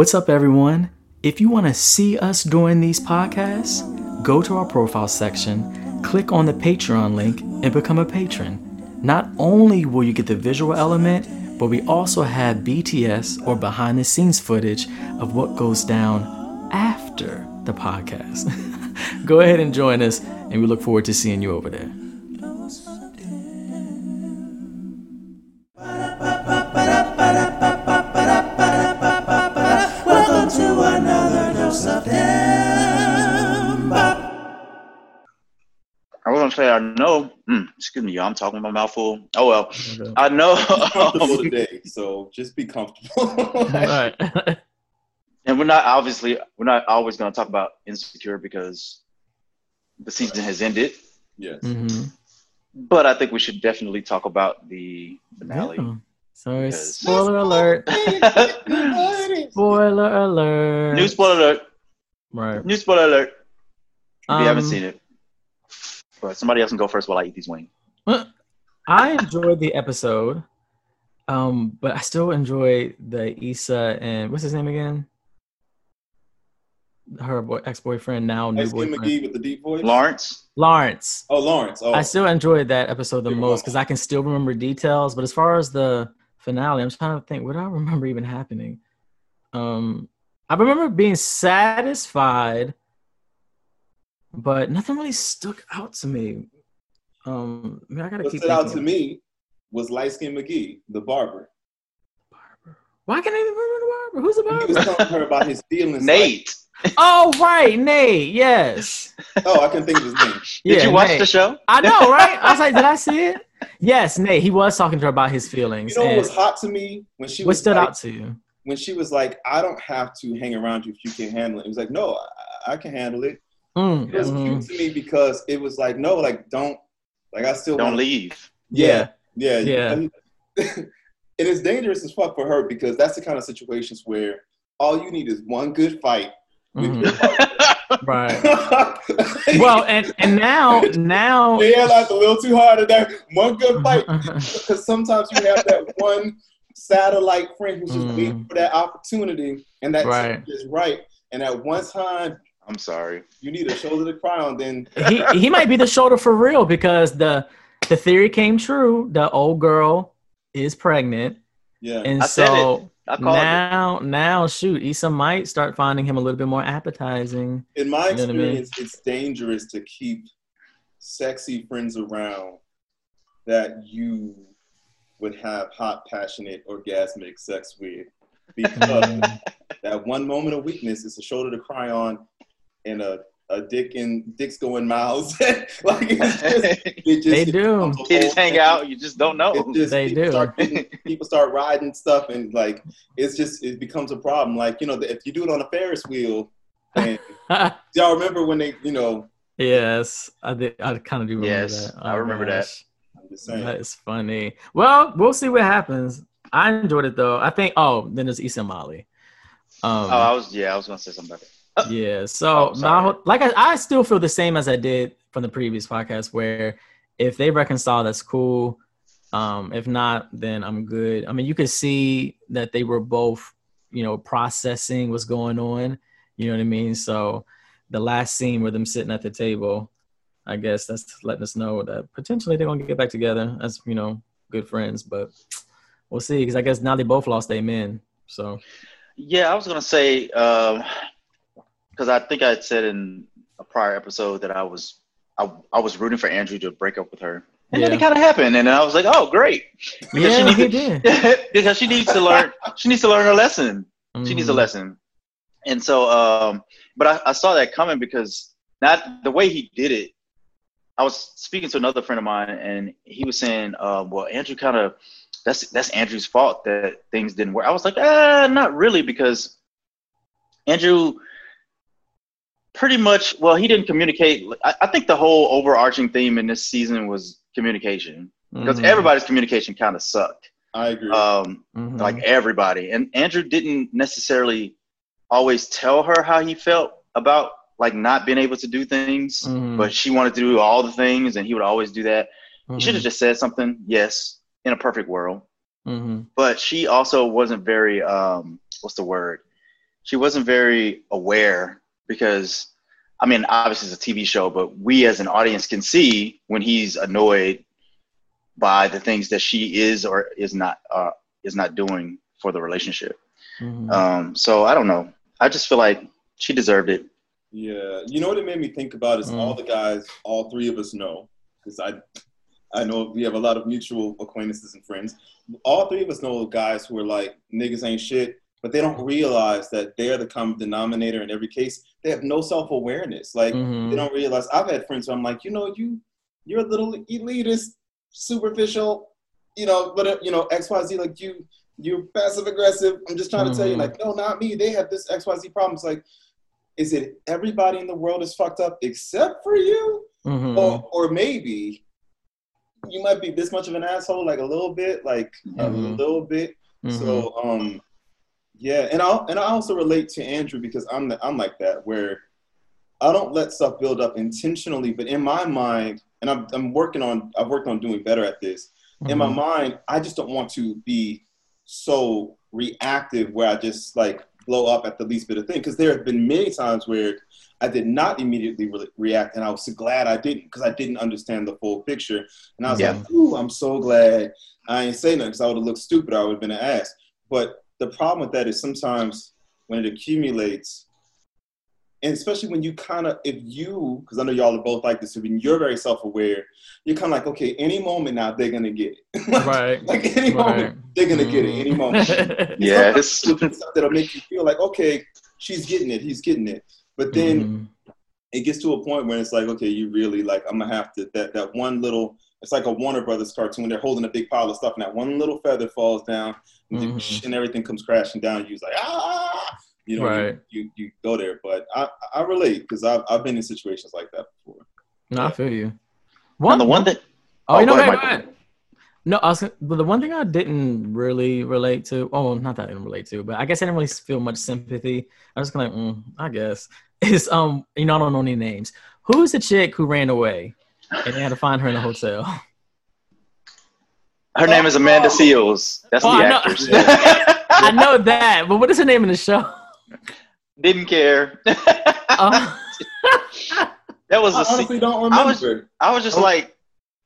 What's up, everyone? If you want to see us during these podcasts, go to our profile section, click on the Patreon link, and become a patron. Not only will you get the visual element, but we also have BTS or behind the scenes footage of what goes down after the podcast. go ahead and join us, and we look forward to seeing you over there. Excuse me, y'all. I'm talking with my mouth full. Oh well, Okay. I know. comfortable today, so just be comfortable. All right. and we're not obviously we're not always gonna talk about insecure because the season has ended. yes. hmm But I think we should definitely talk about the finale. Yeah. So, Because- spoiler alert. Spoiler alert. New spoiler alert! Right. New spoiler alert! If you haven't Um, seen it, but somebody else can go first while I eat these wings. I enjoyed the episode, um, but I still enjoy the Issa and what's his name again? Her boy, ex-boyfriend, now new Ice Cream boyfriend, McGee with the deep voice. Lawrence. Lawrence. Oh, Lawrence. Oh, I still enjoyed that episode the Big most because I can still remember details. But as far as the finale, I'm trying to think, what do I remember even happening? Um, I remember being satisfied, but nothing really stuck out to me. Um, I, mean, I gotta what keep stood out to thinking. me was Light Skin McGee, the barber. Barber. Why can't I even remember the barber? Who's the barber? He was barber? telling her about his feelings. Nate. oh, right, Nate. Yes. Oh, I can think of his name. Did you watch Nate. the show? I know, right? I was like, did I see it? Yes, Nate. He was talking to her about his feelings. You know what was hot to me when she what was stood like, out to you? when she was like, "I don't have to hang around you if you can't handle it." It was like, "No, I, I can handle it." Mm, It was mhm. cute to me because it was like, "No, like don't, like I still Don't wanna- leave. Yeah, yeah, Yeah. and it's dangerous as fuck for her because that's the kind of situations where all you need is one good fight. with Mhm. Right. Well, and and now now the airline's a little too hard at that one good fight because sometimes you have that one satellite friend who's just Mm. waiting for that opportunity, and that Right. is right. And at one time, I'm sorry. you need a shoulder to cry on. Then he he might be the shoulder for real because the the theory came true. The old girl is pregnant, yeah, and I said so I called it. now now shoot, Issa might start finding him a little bit more appetizing. in my You know what I mean? experience, it's dangerous to keep sexy friends around that you would have hot, passionate, orgasmic sex with because Mm, that one moment of weakness is a shoulder to cry on and a, a dick and dicks going miles. like it's just, it just, They do. becomes a hang out. You just don't know. Just, They do. Start getting, people start riding stuff and like it's just it becomes a problem. Like you know, if you do it on a Ferris wheel, and y'all remember when they, you know, yes, I did. I kind of do remember Yes, that. Oh I remember that. gosh. I'm just saying. That is funny. Well, we'll see what happens. I enjoyed it though. I think. Oh, then there's Issa Molly. Um, Oh, I was yeah, I was gonna say something about that. Yeah. So Oh, my like I, I still feel the same as I did from the previous podcast where if they reconcile, that's cool. Um, if not, then I'm good. I mean, you could see that they were both, you know, processing what's going on. You know what I mean? So the last scene where them sitting at the table, I guess that's letting us know that potentially they're gonna get back together as you know good friends. But we'll see because I guess now they both lost their men. So Yeah, I was gonna say because I think I had said in a prior episode that I was I, I was rooting for Andrew to break up with her, and then it kind of happened, and I was like, oh great, because yeah, she he needs did. because she needs to learn she needs to learn her lesson. She needs a Mhm. lesson, and so um, but I, I saw that coming because not the way he did it. I was speaking to another friend of mine, and he was saying, uh, "Well, Andrew kind of that's that's Andrew's fault that things didn't work." I was like, "Ah, not really," because Andrew pretty much well, he didn't communicate. I, I think the whole overarching theme in this season was communication because Mhm. everybody's communication kind of sucked. I agree. Um, Mhm. like everybody. And Andrew didn't necessarily always tell her how he felt about like not being able to do things, Mhm. but she wanted to do all the things, and he would always do that. He should Mm-hmm. have just said something. Yes, in a perfect world, Mhm. but she also wasn't very um, what's the word? she wasn't very aware because I mean, obviously it's a TV show, but we as an audience can see when he's annoyed by the things that she is or is not uh, is not doing for the relationship. Mhm. Um, so I don't know. I just feel like she deserved it. Yeah, you know what it made me think about is Mm. all the guys, all three of us know, because I, I know we have a lot of mutual acquaintances and friends. All three of us know guys who are like niggas ain't shit, but they don't realize that they're the common denominator in every case. They have no self awareness. Like Mhm. they don't realize. I've had friends who I'm like, you know, you, you're a little elitist, superficial, you know, but uh, you know X Y Z like you. You're passive aggressive. I'm just trying to tell you, Mhm. like, no, not me. They have this X Y Z problem. It's like, is it everybody in the world is fucked up except for you? Mhm. Or, or maybe you might be this much of an asshole, like a little bit, like a Mhm. little bit. So, um, yeah, and I and I also relate to Andrew because I'm the, I'm like that where I don't let stuff build up intentionally, but in my mind, and I'm I'm working on I've worked on doing better at this. In my Mhm. mind, I just don't want to be so reactive where I just like blow up at the least bit of thing. Because there have been many times where I did not immediately re- react, and I was so glad I didn't because I didn't understand the full picture. And I was Yeah. like, "Ooh, I'm so glad I ain't say nothing because I would have looked stupid. I would have been an ass." But the problem with that is sometimes when it accumulates, and especially when you kind of, if you, because I know y'all are both like this, when you're very self-aware, you're kind of like, okay, any moment now they're gonna get it. Right. like any moment they're gonna get it any moment. Yes. Sometimes stuff that'll make you feel like, okay, she's getting it, he's getting it. But then Mhm. it gets to a point where it's like, okay, you really like, I'm gonna have to that that one little. It's like a Warner Brothers cartoon. They're holding a big pile of stuff, and that one little feather falls down, and, you- Mhm. and everything comes crashing down. You're like, ah, you know, Right. you, you you go there. But I I relate because I've I've been in situations like that before. No, I feel you. And the one that Oh, Oh, you know, go go ahead, ahead, go ahead. No, I was, but the one thing I didn't really relate to, oh, not that I didn't relate to, but I guess I didn't really feel much sympathy. I was kind of like, mm, I guess, is, um, you know, I don't know any names. Who's the chick who ran away and they had to find her in a hotel? her name is Amanda Seales. That's Oh, the I know. actress. I know that, but what is her name in the show? Didn't care. Uh, that was I a. se- honestly don't I was- remember. I was just Oh. like,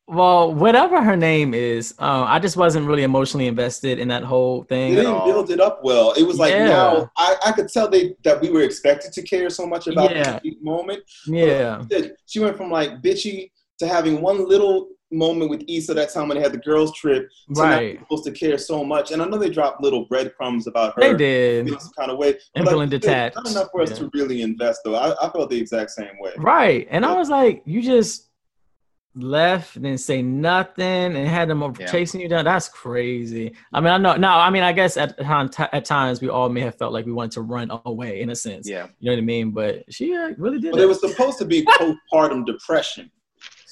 well, whatever her name is, uh, I just wasn't really emotionally invested in that whole thing. They thing. didn't build it up well. It was like Yeah. now I, I could tell they that we were expected to care so much about Yeah. that moment. Yeah, She went from like bitchy to having one little moment with Issa that time when they had the girls trip to right. supposed to care so much. And I know they dropped little breadcrumbs about her. They did. feeling some kind of way. And feeling like, detached. Not enough for us Yeah. to really invest though. I, I felt the exact same way. Right. And I was like, you just left and didn't say nothing and had them Yeah. chasing you down. That's crazy. I mean, I know now, I mean, I guess at at times we all may have felt like we wanted to run away in a sense. yeah, You know what I mean? But she uh, really did But it. it was supposed to be postpartum depression.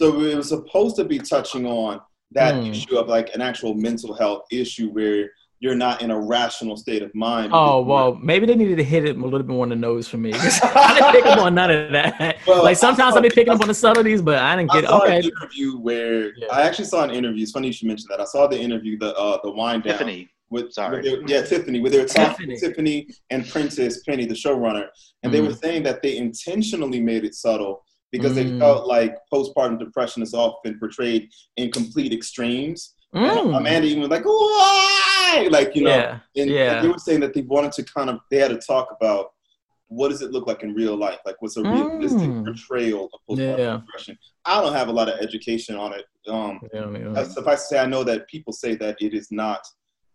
So it was supposed to be touching on that Hmm. issue of like an actual mental health issue where you're not in a rational state of mind. Oh well, maybe they needed to hit it a little bit more on the nose for me. I didn't pick up on none of that. Well, like sometimes I I be saw- picking up on the subtleties, but I didn't I get saw okay. an interview where Yeah. I actually saw an interview. It's funny you should mention that. I saw the interview, the uh, the wind down Tiffany. with, Sorry. with their, yeah Tiffany, with their Tiffany. Tiffany. Tiffany and Prentice Penny, the showrunner, and they Mm. were saying that they intentionally made it subtle because they Mm. felt like postpartum depression is often portrayed in complete extremes. And Mm. Amanda even was like, why? Like, you know, yeah, and, yeah. and they were saying that they wanted to kind of, they had to talk about what does it look like in real life? Like, what's a realistic Mm. portrayal of postpartum Yeah. depression? I don't have a lot of education on it. Um, Yeah, Suffice to say, I know that people say that it is not.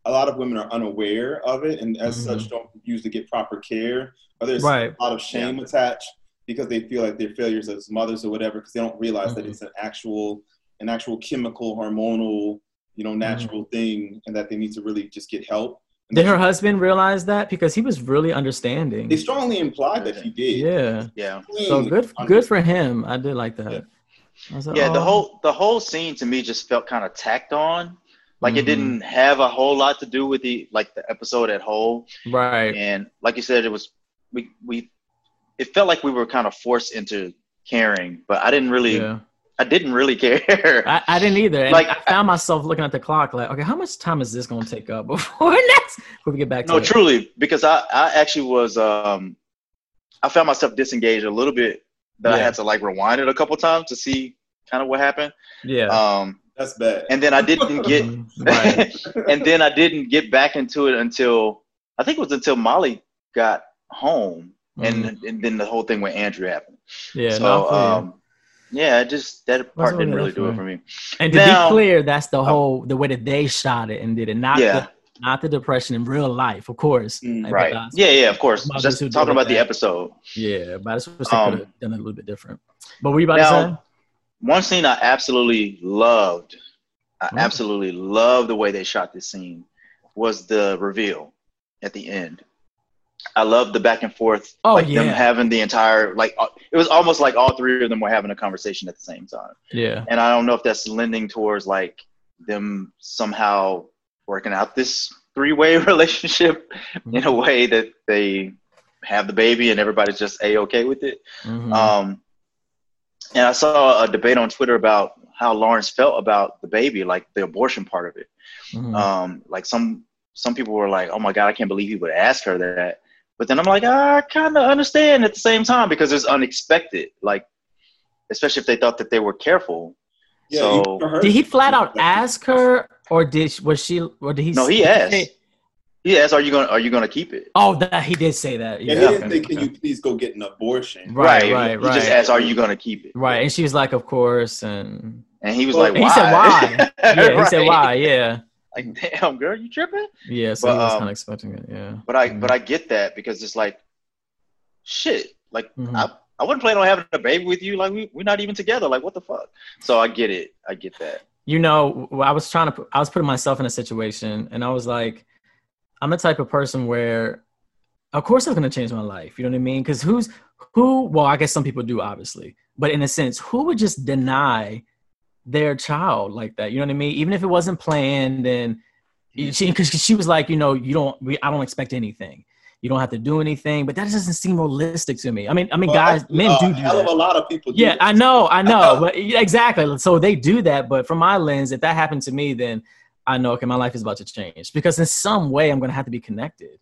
A lot of women are unaware of it, and as Mhm. such, don't usually get proper care. Or there's Right. a lot of shame attached because they feel like they're failures as mothers or whatever, because they don't realize that Mhm. it's an actual, an actual chemical, hormonal, you know, natural thing, and that they need to really just get help. And Did her husband realize that? Because he was really understanding. They strongly implied that he did. Yeah. Yeah, So good good for him. I did like that. Yeah. Like, yeah. The oh. whole the whole scene to me just felt kind of tacked on. Like Mhm. it didn't have a whole lot to do with the like the episode at whole. right. And like you said, it was we we it felt like we were kind of forced into caring, but I didn't really Yeah. I didn't really care. I, I didn't either. And Like- I found myself looking at the clock, like, okay, how much time is this going to take up before next? Before we get back to no, it? truly, because I, I actually was um I found myself disengaged a little bit that I had to like rewind it a couple times to see kind of what happened. Yeah. Um That's bad. and then I didn't get and then I didn't get back into it until I think it was until Molly got home and Mhm. and then the whole thing with Andrew happened. yeah. so no, I feel you. um yeah, just that part didn't really do it for me. and to now- be clear, that's the whole the way that they shot it and did it, not Yeah. the not the depression in real life, of course. Mm, Like, Right. Yeah, yeah, of course. Just talking about the episode. Yeah, but I just wish they Um, could have done it a little bit different. But what were you about Now- to say? One scene I absolutely loved. I Mm. absolutely loved the way they shot this scene was the reveal at the end. I love the back and forth, Oh, like them having the entire like uh, it was almost like all three of them were having a conversation at the same time. Yeah. And I don't know if that's lending towards like them somehow working out this three-way relationship in a way that they have the baby and everybody's just a okay with it. Mhm. Um, and I saw a debate on Twitter about how Lawrence felt about the baby, like the abortion part of it. Mhm. Um, like some some people were like, "Oh my God, I can't believe he would ask her that." But then I'm like, ah, I kind of understand at the same time because it's unexpected. Like, especially if they thought that they were careful. yeah, so- even for her, did he flat out ask her, or did she, was she, or did he? No, he asked. say- He asked, "Are you gonna Are you gonna keep it?" Oh, that he did say that. Yeah, Yeah. he didn't okay, say, "Can you please go get an abortion?" Right, right, right. He just right. asked, "Are you gonna keep it?" Right, and she was like, "Of course," and And he was Well, like, "Why?" he said, "Why?" Yeah, he said, "Why?" Yeah, Like, damn, girl, you tripping? yeah. So But, he was um, of expecting it. Yeah, But I Mhm. but I get that because it's like shit. Like Mhm. I, I wouldn't plan on having a baby with you. Like we we're not even together. Like what the fuck? So I get it. I get that. you know, I was trying to, I was putting myself in a situation, and I was like, I'm the type of person where, of course, I'm going to change my life. You know what I mean? Because who's who? Well, I guess some people do, obviously, but in a sense, who would just deny their child like that? You know what I mean? Even if it wasn't planned, and she, because she was like, you know, you don't, we, I don't expect anything. You don't have to do anything, but that doesn't seem realistic to me. I mean, I mean, Well, guys, actually, men uh, do do hell that. of a lot of people. Do Yeah, that. I know, I know, but exactly. So they do that, but from my lens, if that happened to me, then I know okay, my life is about to change because in some way I'm going to have to be connected.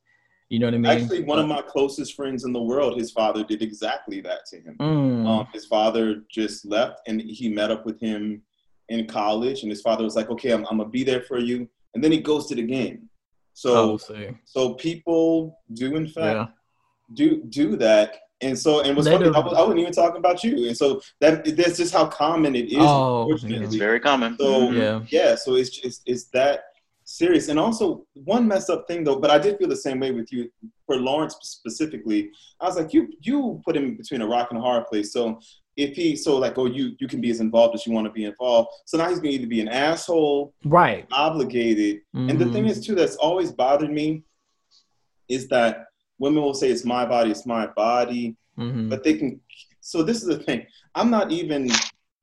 You know what I mean? Actually, one of my closest friends in the world, his father did exactly that to him. Mm, Um, his father just left, and he met up with him in college, and his father was like, "Okay, I'm, I'm gonna be there for you," and then he goes to the game. So, so people do in fact yeah, do do that, and so and what's funny. I, was, I wasn't even talking about you, and so that that's just how common it is. Oh. It's very common. So yeah. yeah, so it's just it's that serious. And also one messed up thing though, but I did feel the same way with you for Lawrence specifically. I was like, you you put him between a rock and a hard place. So if he so like oh you you can be as involved as you want to be involved. So now he's gonna either be an asshole, Right. obligated. And the thing Mhm. is too that's always bothered me is that women will say it's my body, it's my body Mhm. but they can so this is the thing i'm not even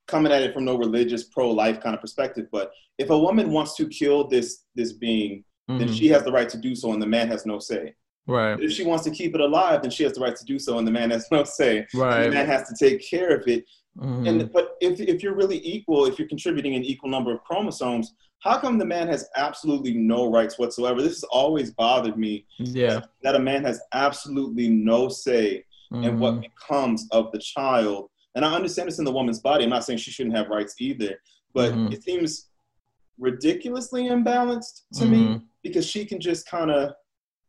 coming at it from no religious pro-life kind of perspective but if a woman wants to kill this this being then Mhm. she has the right to do so and the man has no say right. if she wants to keep it alive then she has the right to do so and the man has no say Right. and the man has to take care of it Mhm. and but if, if you're really equal if you're contributing an equal number of chromosomes how come the man has absolutely no rights whatsoever this has always bothered me yeah. that a man has absolutely no say in what becomes of the child. And I understand it's in the woman's body. I'm not saying she shouldn't have rights either, but Mhm. it seems ridiculously imbalanced to me Mhm. because she can just kind of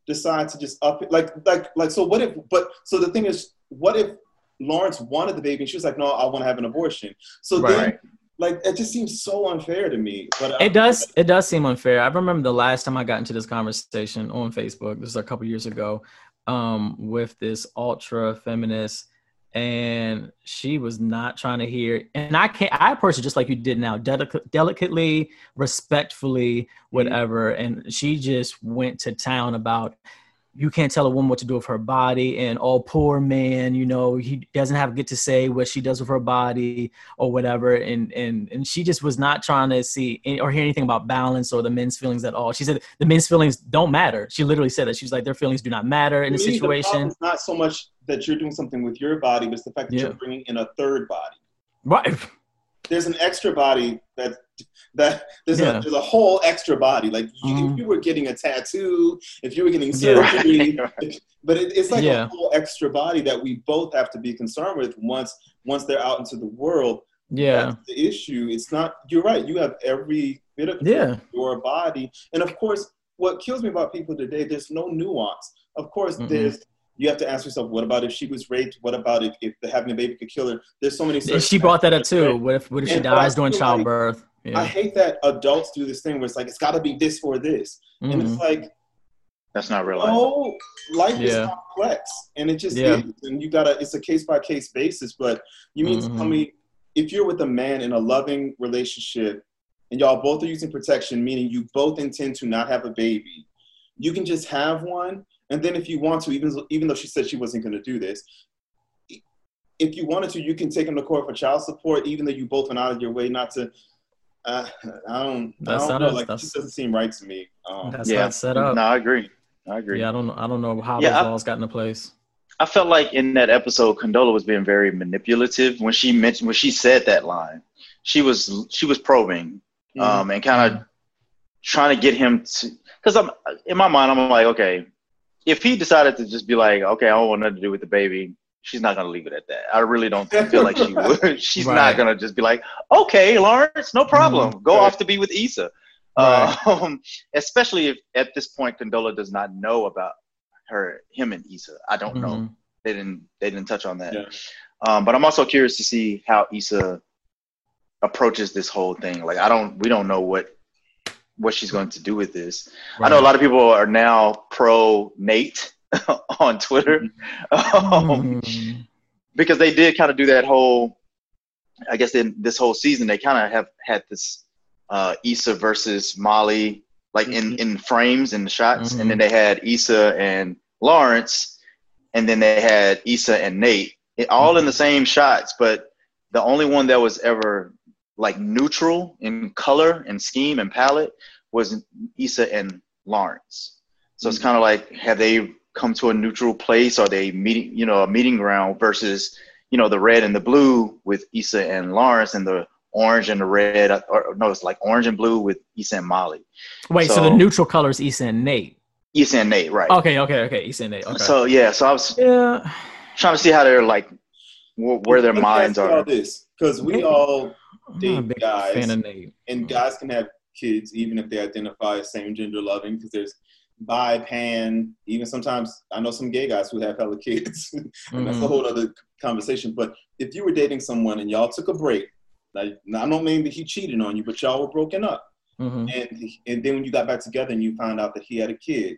decide to just up it. Like, like, like. So what if? But so the thing is, what if Lawrence wanted the baby and she was like, "No, I want to have an abortion." So then, like, it just seems so unfair to me. But It does. It does seem unfair. I remember the last time I got into this conversation on Facebook. This was a couple years ago, um, with this ultra feminist, and she was not trying to hear. And I can't. I approached it just like you did now, delic- delicately, respectfully, mm-hmm. whatever. And she just went to town about. You can't tell a woman what to do with her body, and oh, poor man, you know, he doesn't have get to say what she does with her body or whatever and and and she just was not trying to see any, or hear anything about balance or the men's feelings at all. She said the men's feelings don't matter. She literally said that. She was like their feelings do not matter in the situation. problem's not so much that you're doing something with your body, but it's the fact that Yeah. you're bringing in a third body. right. There's an extra body that that there's Yeah. a there's a whole extra body. Like you, Mhm. if you were getting a tattoo, if you were getting Yeah. surgery, Right. but it, it's like Yeah. a whole extra body that we both have to be concerned with once once they're out into the world. Yeah. That's the issue. It's not. You're right. You have every bit of Yeah. your body, and of course, what kills me about people today, there's no nuance. Of course, Mhm. there's. You have to ask yourself, what about if she was raped? What about if, if having a baby could kill her? There's so many. She brought that up too. What if what if she And but dies during childbirth? like- childbirth? I hate that adults do this thing where it's like it's got to be this or this, and Mhm. it's like That's not real life. oh, life is complex, and it just Yeah. is, and you gotta. It's a case by case basis, but you mean to tell me if you're with a man in a loving relationship, and y'all both are using protection, meaning you both intend to not have a baby, you can just have one, and then if you want to, even even though she said she wasn't going to do this. If you wanted to, you can take him to court for child support, even though you both went out of your way not to. Uh, I don't. That's I don't know. us. Like, it That's- just doesn't seem right to me. Um, That's yeah. how it's set up. No, I agree. I agree. Yeah, I don't know. I don't know how Yeah, those I- laws got into place. I felt like in that episode, Condola was being very manipulative when she mentioned when she said that line. She was she was probing Mm-hmm. um, and kind of trying to get him to because I'm in my mind I'm like okay if he decided to just be like okay I don't want nothing to do with the baby she's not gonna leave it at that I really don't feel like she would she's Right. not gonna just be like okay Lawrence no problem go Right. off to be with Issa Right. um, especially if at this point Condola does not know about her him and Issa I don't know Mhm. they didn't they didn't touch on that. Yeah. Um, but I'm also curious to see how Issa approaches this whole thing. Like I don't we don't know what what she's going to do with this. I know a lot of people are now pro Nate on Twitter um, Mhm. because they did kind of do that whole. I guess in this whole season they kind of have had this uh, Issa versus Molly like in Mhm. in frames and the shots, Mhm. and then they had Issa and Lawrence, and then they had Issa and Nate, it, all in the same shots. But the only one that was ever like neutral in color and scheme and palette was Issa and Lawrence. So it's Mhm. kind of like have they come to a neutral place? Are they meeting, you know, a meeting ground versus, you know, the red and the blue with Issa and Lawrence and the orange and the red, or no, it's like orange and blue with Issa and Molly. Wait, so, So- the neutral color is Issa and Nate. Issa and Nate, right? Okay, okay, okay. Issa and Nate. Okay. So yeah, so I was yeah. trying to see how they're like, where their Let me minds ask y'all are. this because we all I'm date not a big guys. fan of Nate. and guys can have kids even if they identify as same gender loving because there's bi pan even sometimes i know some gay guys who have hella kids and that's a Mhm. whole other conversation but if you were dating someone and y'all took a break like i don't mean that he cheated on you but y'all were broken up Mhm. and and then when you got back together and you found out that he had a kid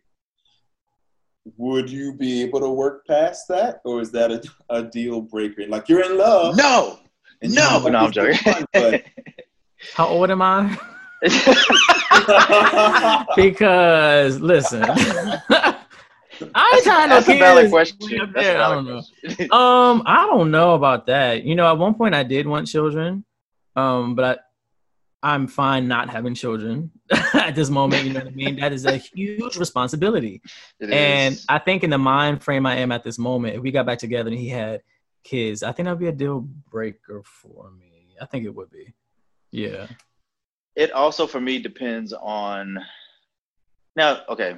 would you be able to work past that or is that a, a deal breaker like you're in love No, and no, know, no, I'm joking. fun, but How old am I? because listen, I ain't trying no That's a valid kids question. up there. I don't know. Um, I don't know about that. You know, at one point I did want children, um, but I, I'm fine not having children at this moment. You know what I mean? That is a huge responsibility, It and is. I think in the mind frame I am at this moment, if we got back together and he had kids, I think that'd be a deal breaker for me. I think it would be. Yeah. It also for me depends on now okay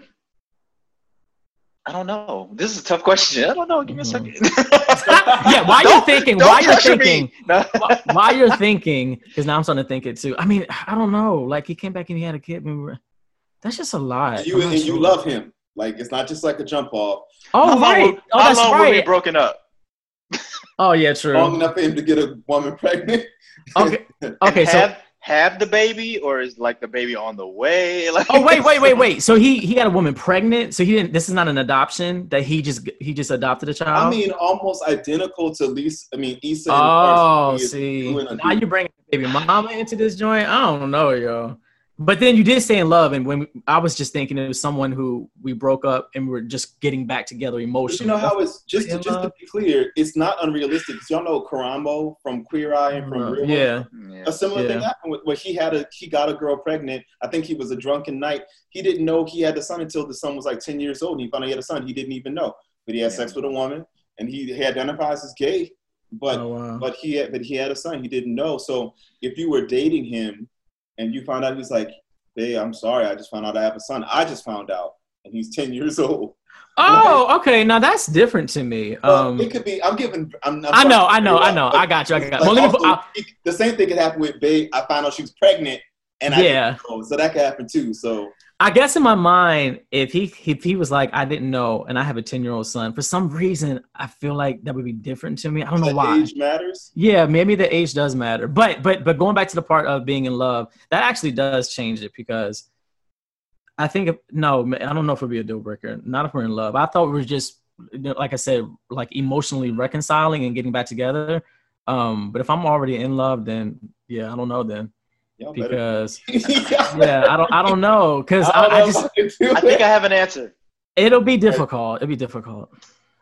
i don't know this is a tough question i don't know give me a Mhm. second yeah, while you're thinking, don't while you're thinking, No. wh- while you're thinking, because now I'm starting to think it too. I mean, I don't know. Like he came back and he had a kid. We were, that's just a lot. you I'm not and you love him like it's not just like a jump off Oh how long, right. were- Oh, how that's long were we broken up Oh yeah, true. long enough for him to get a woman pregnant. Okay. And Okay. So. have have the baby or is like the baby on the way like Oh wait, wait, wait, wait. So he he had a woman pregnant. So he didn't. This is not an adoption. That he just he just adopted a child. I mean, almost identical to Lisa. I mean, Issa. and Oh, Carson. He is see. Now dude. you bring baby mama into this joint. I don't know, yo. But then you did stay in love, and when we, I was just thinking it was someone who we broke up and we're just getting back together emotionally. you know how it's just to, just to be clear, it's not unrealistic. 'Cause y'all know Karamo from Queer Eye and from uh, Real World? yeah, Yeah. A similar thing happened with, where he had a he got a girl pregnant. I think he was a drunken night. He didn't know he had the son until the son was like ten years old, and he found out he had a son. He didn't even know, but he had Yeah. sex with a woman, and he, he identifies as gay. but Oh, wow. but he had, but he had a son. He didn't know. So if you were dating him and you found out he's like, "Babe, I'm sorry, I just found out I have a son. I just found out, and he's ten years old." Oh, okay. Now that's different to me. Well, Um, it could be. I'm giving. I'm, I'm I know, I know, I know. I got you. I got. like, Well, also, I- the same thing could happen with Babe. I found out she was pregnant, and I Yeah. so that could happen too. So I guess in my mind, if he if he was like, I didn't know, and I have a ten year old son, for some reason, I feel like that would be different to me. I don't know the why. age matters. Yeah, maybe the age does matter, but but but going back to the part of being in love, that actually does change it because I think if, no, I don't know if it'd be a deal breaker. Not if we're in love. I thought we were just like I said, like emotionally reconciling and getting back together. Um, but if I'm already in love, then yeah, I don't know then Y'all because yeah, yeah, I don't I don't know because I, I, I just I can do I think. I have an answer. it'll be difficult. It'll be difficult.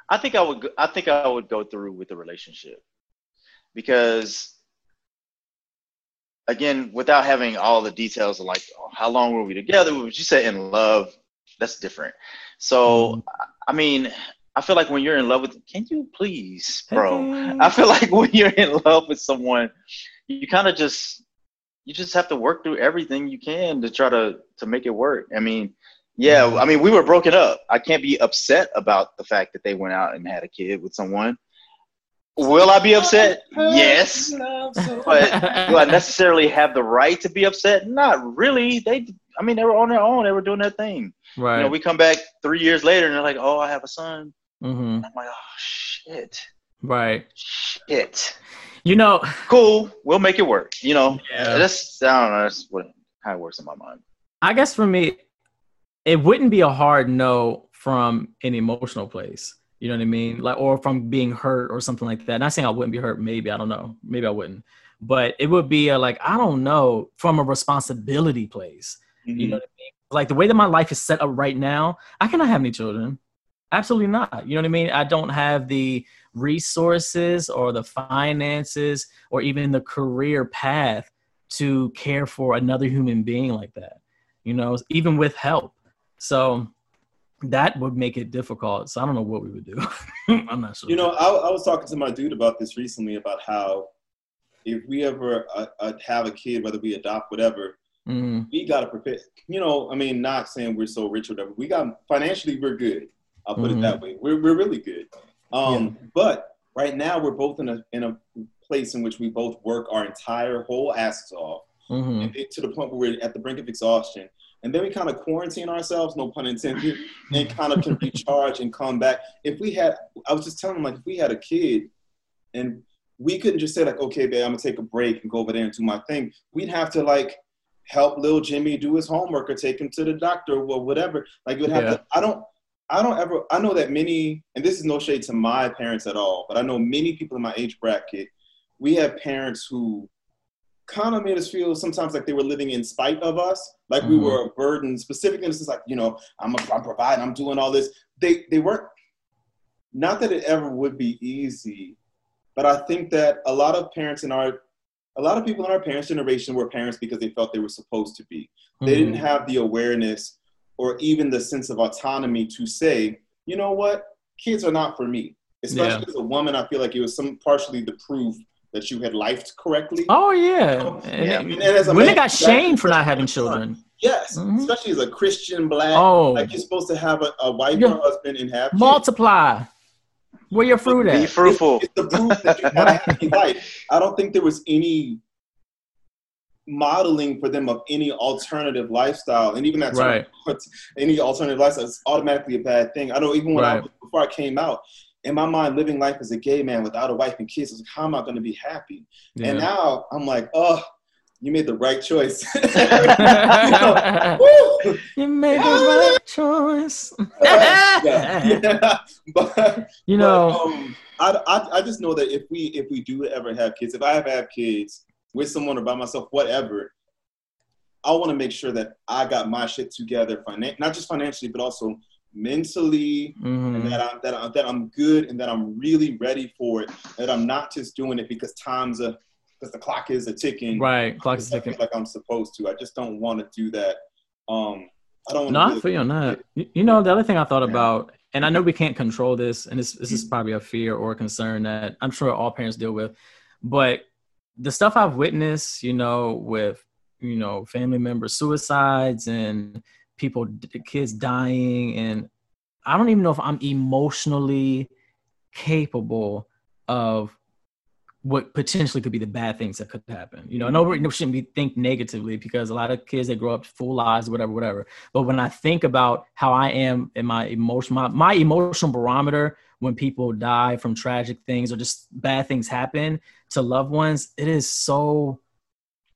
I think I would. go- I think I would go through with the relationship because, again, without having all the details of like how long were we together, what you say in love, that's different. So, mm-hmm. I mean, I feel like when you're in love with, can you please, bro? Hey. I feel like when you're in love with someone, you kind of just you just have to work through everything you can to try to to make it work. I mean, yeah, I mean, we were broken up. I can't be upset about the fact that they went out and had a kid with someone. Will I be upset? Yes. But do I necessarily have the right to be upset? Not really. They, I mean, they were on their own. They were doing their thing. right. You know, we come back three years later and they're like, "Oh, I have a son." hmm I'm like, "Oh shit, Right. shit." You know, Cool, we'll make it work. You know, Yeah. that's I don't know. That's what how it works in my mind. I guess for me, it wouldn't be a hard no from an emotional place. You know what I mean? Like, or from being hurt or something like that. Not saying I wouldn't be hurt. Maybe I don't know. Maybe I wouldn't. But it would be a, like I don't know from a responsibility place. Mm-hmm. You know what I mean? Like the way that my life is set up right now, I cannot have any children. Absolutely not. You know what I mean? I don't have the resources or the finances or even the career path to care for another human being like that. You know, even with help. So that would make it difficult. So I don't know what we would do. I'm not sure. You know, I, I was talking to my dude about this recently about how if we ever uh, uh, have a kid, whether we adopt, whatever, Mhm. we got to prepare. You know, I mean, not saying we're so rich or whatever. We got financially, we're good. I'll put Mhm. it that way. We're we're really good. Um, But right now, we're both in a in a place in which we both work our entire whole asses off, Mhm. and it- to the point where we're at the brink of exhaustion. And then we kind of quarantine ourselves, no pun intended, and kind of can recharge and come back. If we had, I was just telling him, like, if we had a kid and we couldn't just say, like, okay, babe, I'm gonna take a break and go over there and do my thing. We'd have to, like, help little Jimmy do his homework or take him to the doctor or whatever. Like, we'd have Yeah. to, I don't, I don't ever, I know that many, and this is no shade to my parents at all, but I know many people in my age bracket, we have parents who kind of made us feel sometimes like they were living in spite of us, like we Mhm. were a burden. Specifically, this is like, you know, I'm, a, I'm providing, I'm doing all this. They, they weren't, not that it ever would be easy, but I think that a lot of parents in our, a lot of people in our parents' generation were parents because they felt they were supposed to be. They didn't Mhm. have the awareness or even the sense of autonomy to say, you know what, kids are not for me. Especially as a woman, I feel like it was some partially the proof that you had lifed correctly. Oh yeah. And yeah. it- And as a women man, got shamed for not having children. Yes, Mhm. especially as a Christian black, Oh, like you're supposed to have a, a wife Yeah. or husband and have kids. multiply. Where your fruit Be at? fruitful. It's the proof that you had a happy life. I don't think there was any modeling for them of any alternative lifestyle, and even that term, Right. any alternative lifestyle is automatically a bad thing. I know even when I Right. was, before I came out, in my mind, living life as a gay man without a wife and kids, I was like, how am I going to be happy? And now I'm like, oh, you made the right choice. You know, you made the right choice. yeah. Yeah. But You know, But, um, I, I, I just know that if we if we do ever have kids, if I ever have kids with someone or by myself, whatever, I want to make sure that I got my shit together, finan- not just financially, but also mentally, mhm. and that I'm that I'm that I'm good and that I'm really ready for it. That I'm not just doing it because time's a because the clock is a ticking. right, clock is ticking. like I'm supposed to. I just don't want to do that. Um, I don't. No, I feel that. You- know, the other thing I thought about, and I know we can't control this, and this this is probably a fear or a concern that I'm sure all parents deal with, but the stuff I've witnessed, you know, with you know family member suicides and people kids dying and i don't even know if i'm emotionally capable of what potentially could be the bad things that could happen. You know nobody shouldn't be think negatively because a lot of kids they grow up full lives whatever whatever. But when i think about how i am in my emotion my, my emotional barometer when people die from tragic things or just bad things happen to loved ones it is so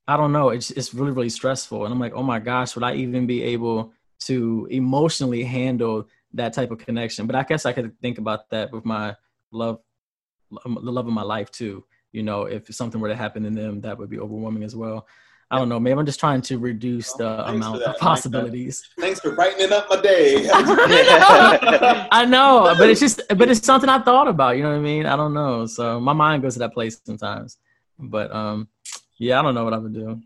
I don't know. It's it's really really stressful, and I'm like, oh my gosh, would I even be able to emotionally handle that type of connection? But I guess I could think about that with my love, um, the love of my life too. You know, if something were to happen to them, that would be overwhelming as well. I don't know. Maybe I'm just trying to reduce the oh, amount of possibilities. Thanks for brightening up my day. I know, but it's just, but it's something I thought about. You know what I mean? I don't know. So my mind goes to that place sometimes. But um, yeah, I don't know what I would do.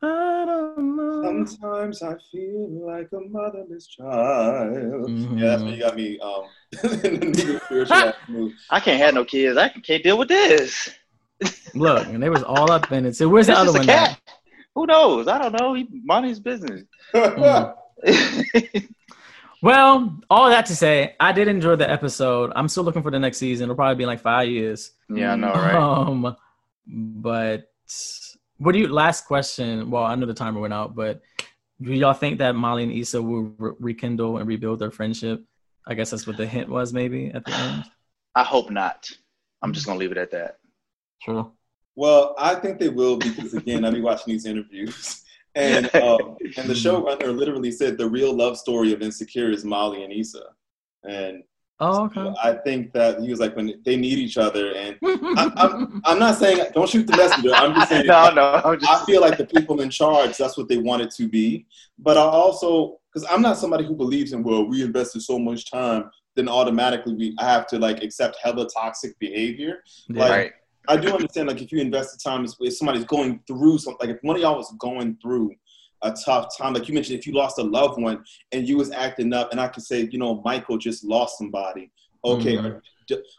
I don't know. Sometimes I feel like a motherless child. Mm-hmm. Yeah, that's what you got me um, in the spiritual. I can't have no kids. I can't deal with this. Look, and they was all up in it. So where's the other one? Cat. Who knows? I don't know. He mind his business. mm. well, all that to say, I did enjoy the episode. I'm still looking for the next season. It'll probably be like five years. Yeah, I know, right? Um, but what do you? Last question. Well, I know the timer went out, but do y'all think that Molly and Issa will re- rekindle and rebuild their friendship? I guess that's what the hint was, maybe at the end. I hope not. I'm just gonna leave it at that. Sure. Well, I think they will because again, I've been watching these interviews, and um, and the showrunner literally said the real love story of Insecure is Molly and Issa, and Oh, okay. So I think that he was like when they need each other, and I, I'm, I'm not saying don't shoot the messenger. I'm just saying. no, no. Just... I feel like the people in charge. That's what they want it to be. But I also because I'm not somebody who believes in well, we invested so much time, then automatically we I have to like accept hella toxic behavior. Yeah. Like, right. I do understand like if you invest the time, if somebody's going through something, like if one of y'all was going through a tough time. Like you mentioned, if you lost a loved one and you was acting up, and I could say, you know, Michael just lost somebody. Okay, mm-hmm. or,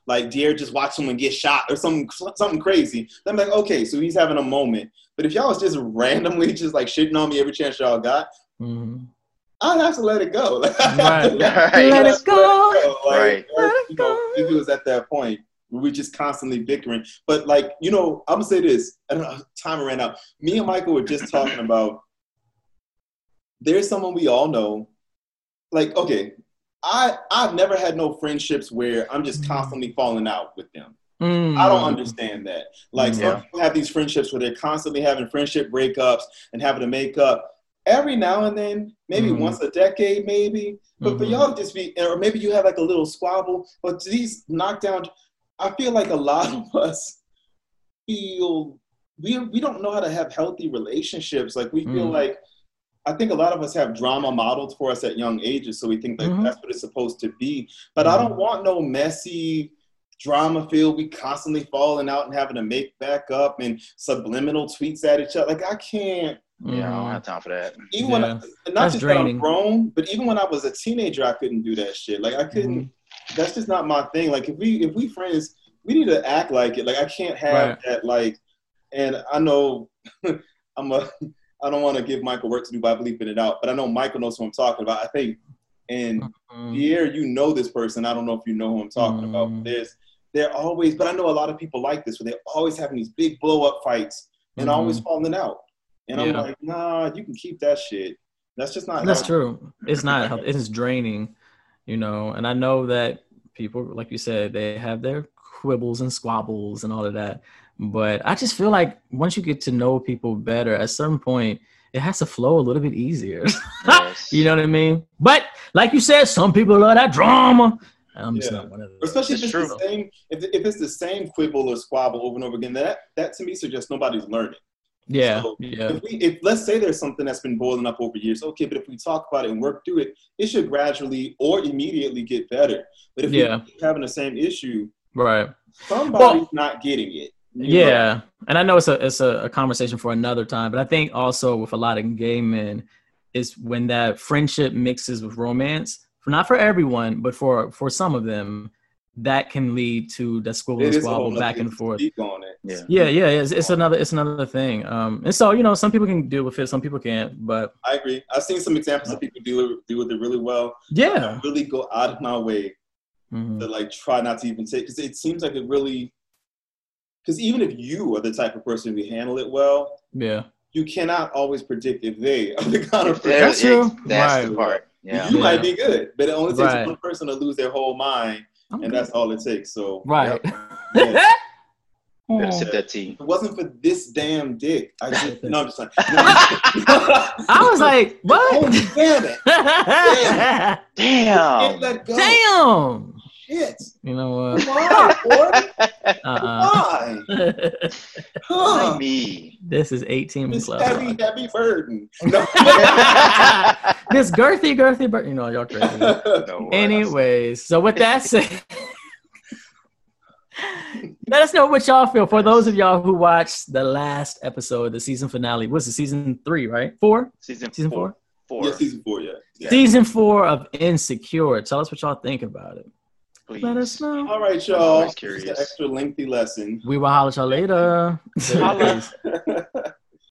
like Dear just watched someone get shot or something something crazy. Then I'm like, okay, so he's having a moment. But if y'all was just randomly just like shitting on me every chance y'all got, mm-hmm. I'd have to let it go. Like, right. let, let, it go. Like, right. Or, you know, if it was at that point we just constantly bickering. But like, you know, I'm gonna say this. I don't know. Time ran out. Me and Michael were just talking about there's someone we all know. Like, okay, I I've never had no friendships where I'm just mm-hmm. constantly falling out with them. Mm. I don't understand that. Like yeah. some people have these friendships where they're constantly having friendship breakups and having to make up every now and then, maybe mm. once a decade, maybe. But mm-hmm. for y'all to just be, or maybe you have like a little squabble. But these knockdown, I feel like a lot of us feel we we don't know how to have healthy relationships. Like we feel mm. like I think a lot of us have drama modeled for us at young ages, so we think that mm-hmm. that's what it's supposed to be. But mm-hmm. I don't want no messy drama filled. We constantly falling out and having to make back up and subliminal tweets at each other. Like I can't. Yeah, I don't have time for that. Even yeah. when I, not that's just draining. that I'm grown, but even when I was a teenager, I couldn't do that shit. Like I couldn't. Mm-hmm. That's just not my thing. Like if we if we friends, we need to act like it. Like I can't have right. that. Like, and I know I'm a I don't want to give Michael work to do by bleeping it out, but I know Michael knows who I'm talking about. I think, and mm-hmm. Pierre, you know this person. I don't know if you know who I'm talking mm-hmm. about. There's, they're always, but I know a lot of people like this, where they're always having these big blow up fights and mm-hmm. always falling out. And yeah. I'm like, nah, you can keep that shit. That's just not. That's healthy. true. It's not. It is draining, you know. And I know that people, like you said, they have their quibbles and squabbles and all of that. But I just feel like once you get to know people better, at some point, it has to flow a little bit easier. Yes. you know what I mean? But like you said, some people love that drama. I'm yeah. not one of those. Especially if it's, it's the same, if, if it's the same quibble or squabble over and over again, that that to me suggests nobody's learning. Yeah, so yeah. If, we, if let's say there's something that's been boiling up over years, okay, but if we talk about it and work through it, it should gradually or immediately get better. But if yeah. we keep having the same issue, right, somebody's well, not getting it yeah, and I know it's a it's a, a, conversation for another time, but I think also with a lot of gay men is when that friendship mixes with romance. not for everyone, but for for some of them, that can lead to the squibble It and is a whole squabble back and forth. Speak on it. Yeah. Yeah, yeah, it's, it's another it's another thing. Um, and so you know, some people can deal with it, some people can't. But I agree. I've seen some examples of people do it, do with it really well. yeah, Really go out of my way Mhm. to like try not to even take because it seems like it really. Because even if you are the type of person who handle it well, yeah, you cannot always predict if they are the kind of person. That's true. That's Right. the part. Yeah. You Yeah. might be good, but it only takes Right. one person to lose their whole mind, I'm and good. that's all it takes. So right. yeah. Better sip that tea. If it wasn't for this damn dick, I just no, I'm just like, I was like, what? oh damn it, can't Damn. Damn. Shit, You know what? come on, boy, Uh-uh. why? Why me? this is 18 This plus. heavy, heavy burden. No. this girthy, girthy, but you know, y'all crazy. No, Anyways, so with that said, let us know what y'all feel. For those of y'all who watched the last episode, the season finale, what's it, season three, right? Four? season Season four? Four. yeah, season four, yeah. Yeah. Season four of Insecure. Tell us what y'all think about it. Please. Let us know. All right, y'all. always Just curious. an extra lengthy lesson. We will holler at y'all later. Holla. Peace.